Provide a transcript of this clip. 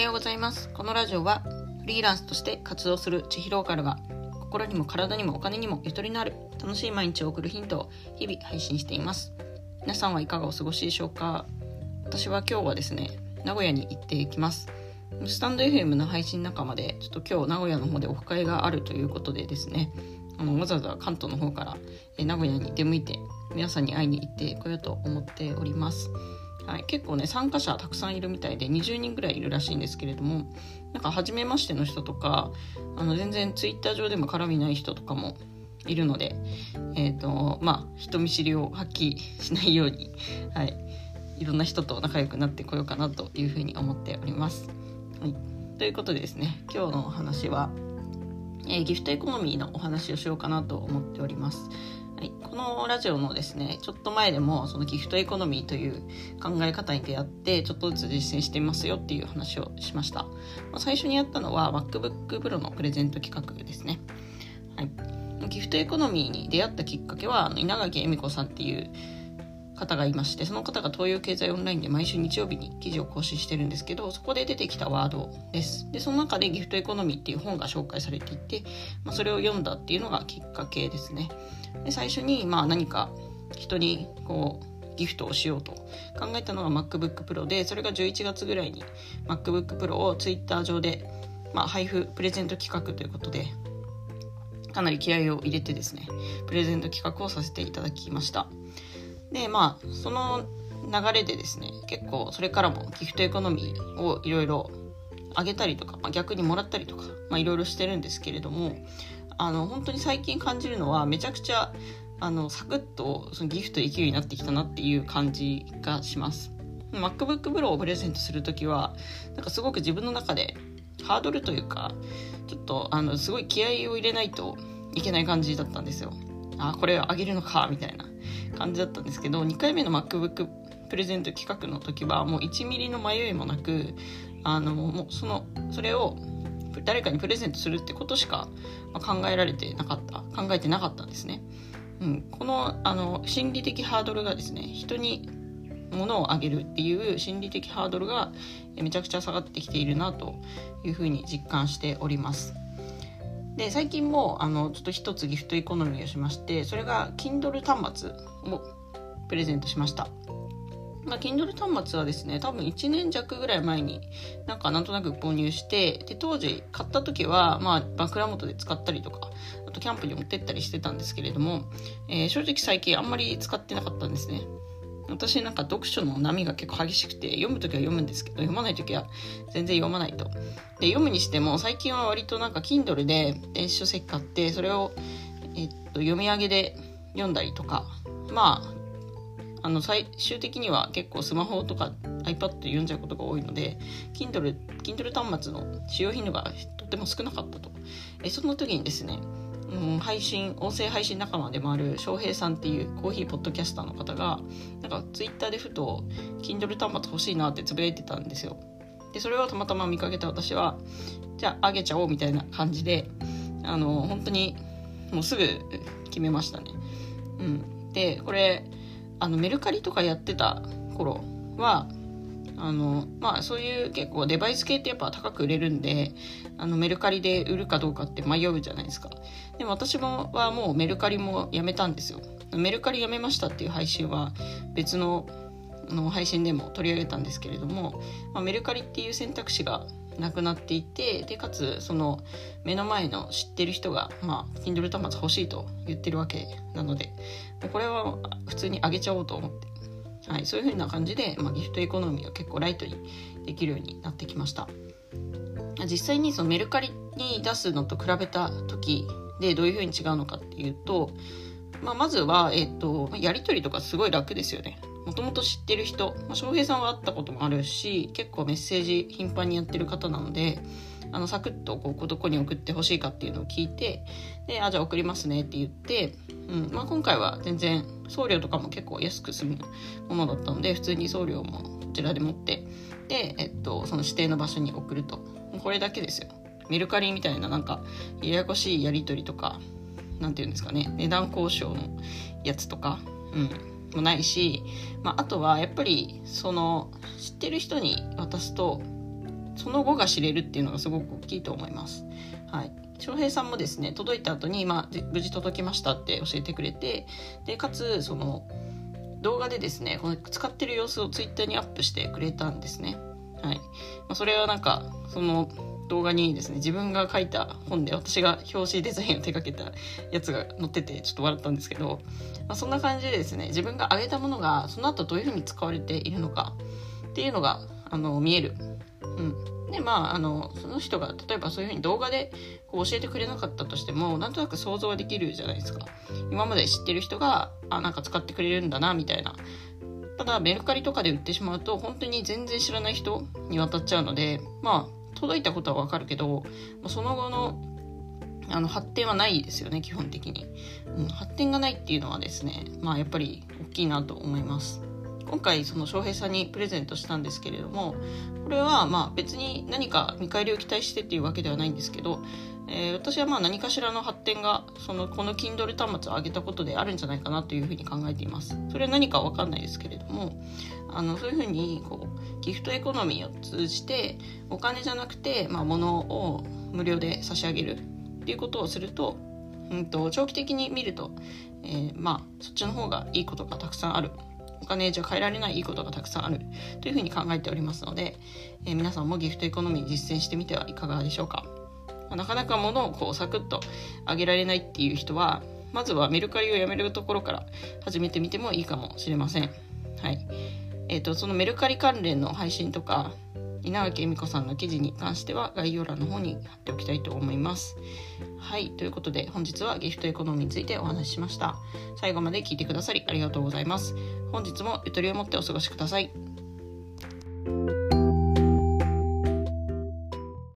はようございます。このラジオはフリーランスとして活動する千尋ローカルが心にも体にもお金にもゆとりのある楽しい毎日を送るヒントを日々配信しています。皆さんはいかがお過ごしでしょうか？私は今日はですね、名古屋に行ってきます。スタンド FM の配信仲間でちょっと今日名古屋の方でオフ会があるということでですね、あのわざわざ関東の方からえ名古屋に出向いて皆さんに会いに行ってこようと思っております。はい、結構ね参加者たくさんいるみたいで20人ぐらいいるらしいんですけれどもなんか初めましての人とかあの全然ツイッター上でも絡みない人とかもいるので、えーとまあ、人見知りを発揮しないように、はい、いろんな人と仲良くなってこようかなというふうに思っております。はい、ということでですね今日のお話は、えー、ギフトエコノミーのお話をしようかなと思っております。はい、このラジオのですねちょっと前でもそのギフトエコノミーという考え方に出会ってちょっとずつ実践してみますよっていう話をしました、まあ、最初にやったのは MacBook Pro のプレゼント企画ですね、はい、ギフトエコノミーに出会ったきっかけは稲垣恵美子さんっていう方がいましてその方が東洋経済オンラインで毎週日曜日に記事を更新してるんですけどそこで出てきたワードです。でその中でギフトエコノミーっていう本が紹介されていて、まあ、それを読んだっていうのがきっかけですね。で最初にまあ何か人にこうギフトをしようと考えたのが MacBook Pro でそれが11月ぐらいに MacBook Pro を Twitter 上で、まあ、配布プレゼント企画ということでかなり気合を入れてですねプレゼント企画をさせていただきました。でまあその流れでですね結構それからもギフトエコノミーをいろいろあげたりとか、まあ、逆にもらったりとかいろいろしてるんですけれどもあの本当に最近感じるのはめちゃくちゃあのサクッとそのギフトできるようになってきたなっていう感じがします。MacBook Pro をプレゼントする時はなんかすごく自分の中でハードルというかちょっとあのすごい気合を入れないといけない感じだったんですよ。あこれあげるのかみたいな。感じだったんですけど2回目の MacBook プレゼント企画の時はもう1ミリの迷いもなくあのもうそのそれを誰かにプレゼントするってことしか考えられてなかった考えてなかったんですね。うん、このあの心理的ハードルがですね人に物をあげるっていう心理的ハードルがめちゃくちゃ下がってきているなというふうに実感しております。で最近もあのちょっと一つギフトエコノミーをしましてそれが Kindle 端末をプレゼントしました。まあ、Kindle 端末はですね多分1年弱ぐらい前になんかなんとなく購入してで当時買った時は、まあ、枕元で使ったりとかあとキャンプに持ってったりしてたんですけれども、えー、正直最近あんまり使ってなかったんですね私なんか読書の波が結構激しくて読む時は読むんですけど読まない時は全然読まないと。で読むにしても最近は割となんか Kindle で電子書籍買ってそれを、えっと、読み上げで読んだりとかまああの最終的には結構スマホとか iPad で読んじゃうことが多いので Kindle, Kindle 端末の使用頻度がとても少なかったと。えその時にですね、うん、配信音声配信仲間でもある翔平さんっていうコーヒーポッドキャスターの方がなんか Twitter でふと Kindle 端末欲しいなってつぶやいてたんですよ。でそれをたまたま見かけた私はじゃああげちゃおうみたいな感じであの本当にもうすぐ決めましたね。うん。でこれあのメルカリとかやってた頃はあのまあそういう結構デバイス系ってやっぱ高く売れるんであのメルカリで売るかどうかって迷うじゃないですか。でも私もはもうメルカリもやめたんですよ。メルカリやめましたっていう配信は別のの配信でも取り上げたんですけれども、まあ、メルカリっていう選択肢がなくなっていてでかつその目の前の知ってる人が、まあ、Kindle 端末欲しいと言ってるわけなのでこれは普通にあげちゃおうと思って、はい、そういう風な感じで、まあ、ギフトエコノミーを結構ライトにできるようになってきました。実際にそのメルカリに出すのと比べた時でどういう風に違うのかっていうと、まあ、まずは、えっ、とやり取りとかすごい楽ですよね。もともと知ってる人、まあ、翔平さんは会ったこともあるし結構メッセージ頻繁にやってる方なのであのサクッとこうどこに送ってほしいかっていうのを聞いてであじゃあ送りますねって言って、うん。まあ、今回は全然送料とかも結構安く済むものだったので普通に送料もこちらで持ってで、えっと、その指定の場所に送ると。これだけですよ。メルカリみたいななんかややこしいやり取りとか何て言うんですかね。値段交渉のやつとか、うん、もないし、まあ、あとはやっぱりその知ってる人に渡すとその後が知れるっていうのがすごく大きいと思います。はい。翔平さんもですね届いた後に、まあ、無事届きましたって教えてくれてでかつその動画でですねこの使ってる様子をツイッターにアップしてくれたんですね。はい。まあ、それはなんかその動画にですね自分が書いた本で私が表紙デザインを手掛けたやつが載っててちょっと笑ったんですけど、まあ、そんな感じでですね自分が上げたものがその後どういうふうに使われているのかっていうのがあの見える。うん、でまああのその人が例えばそういうふうに動画でこう教えてくれなかったとしてもなんとなく想像はできるじゃないですか。今まで知ってる人があなんか使ってくれるんだなみたいな。ただメルカリとかで売ってしまうと本当に全然知らない人に渡っちゃうのでまあ届いたことはわかるけどその後のあの発展はないですよね基本的に、うん、発展がないっていうのはですねまあやっぱり大きいなと思います。今回その翔平さんにプレゼントしたんですけれどもこれはまあ別に何か見返りを期待してっていうわけではないんですけど、えー、私はまあ何かしらの発展がそのこの Kindle 端末を上げたことであるんじゃないかなというふうに考えています。それは何かわかんないですけれどもあのそういうふうにこうギフトエコノミーを通じてお金じゃなくて、まあ、物を無料で差し上げるっていうことをすると,、うんと、長期的に見ると、えー、まあそっちの方がいいことがたくさんある。お金じゃ変えられないいいことがたくさんある。というふうに考えておりますので、えー、皆さんもギフトエコノミー実践してみてはいかがでしょうか。なかなか物をこうサクッと上げられないっていう人はまずはメルカリをやめるところから始めてみてもいいかもしれません。はい。えっ、ー、と、そのメルカリ関連の配信とか、稲垣恵美子さんの記事に関しては概要欄の方に貼っておきたいと思います。はい。ということで本日はギフトエコノミーについてお話ししました。最後まで聞いてくださりありがとうございます。本日もゆとりを持ってお過ごしください。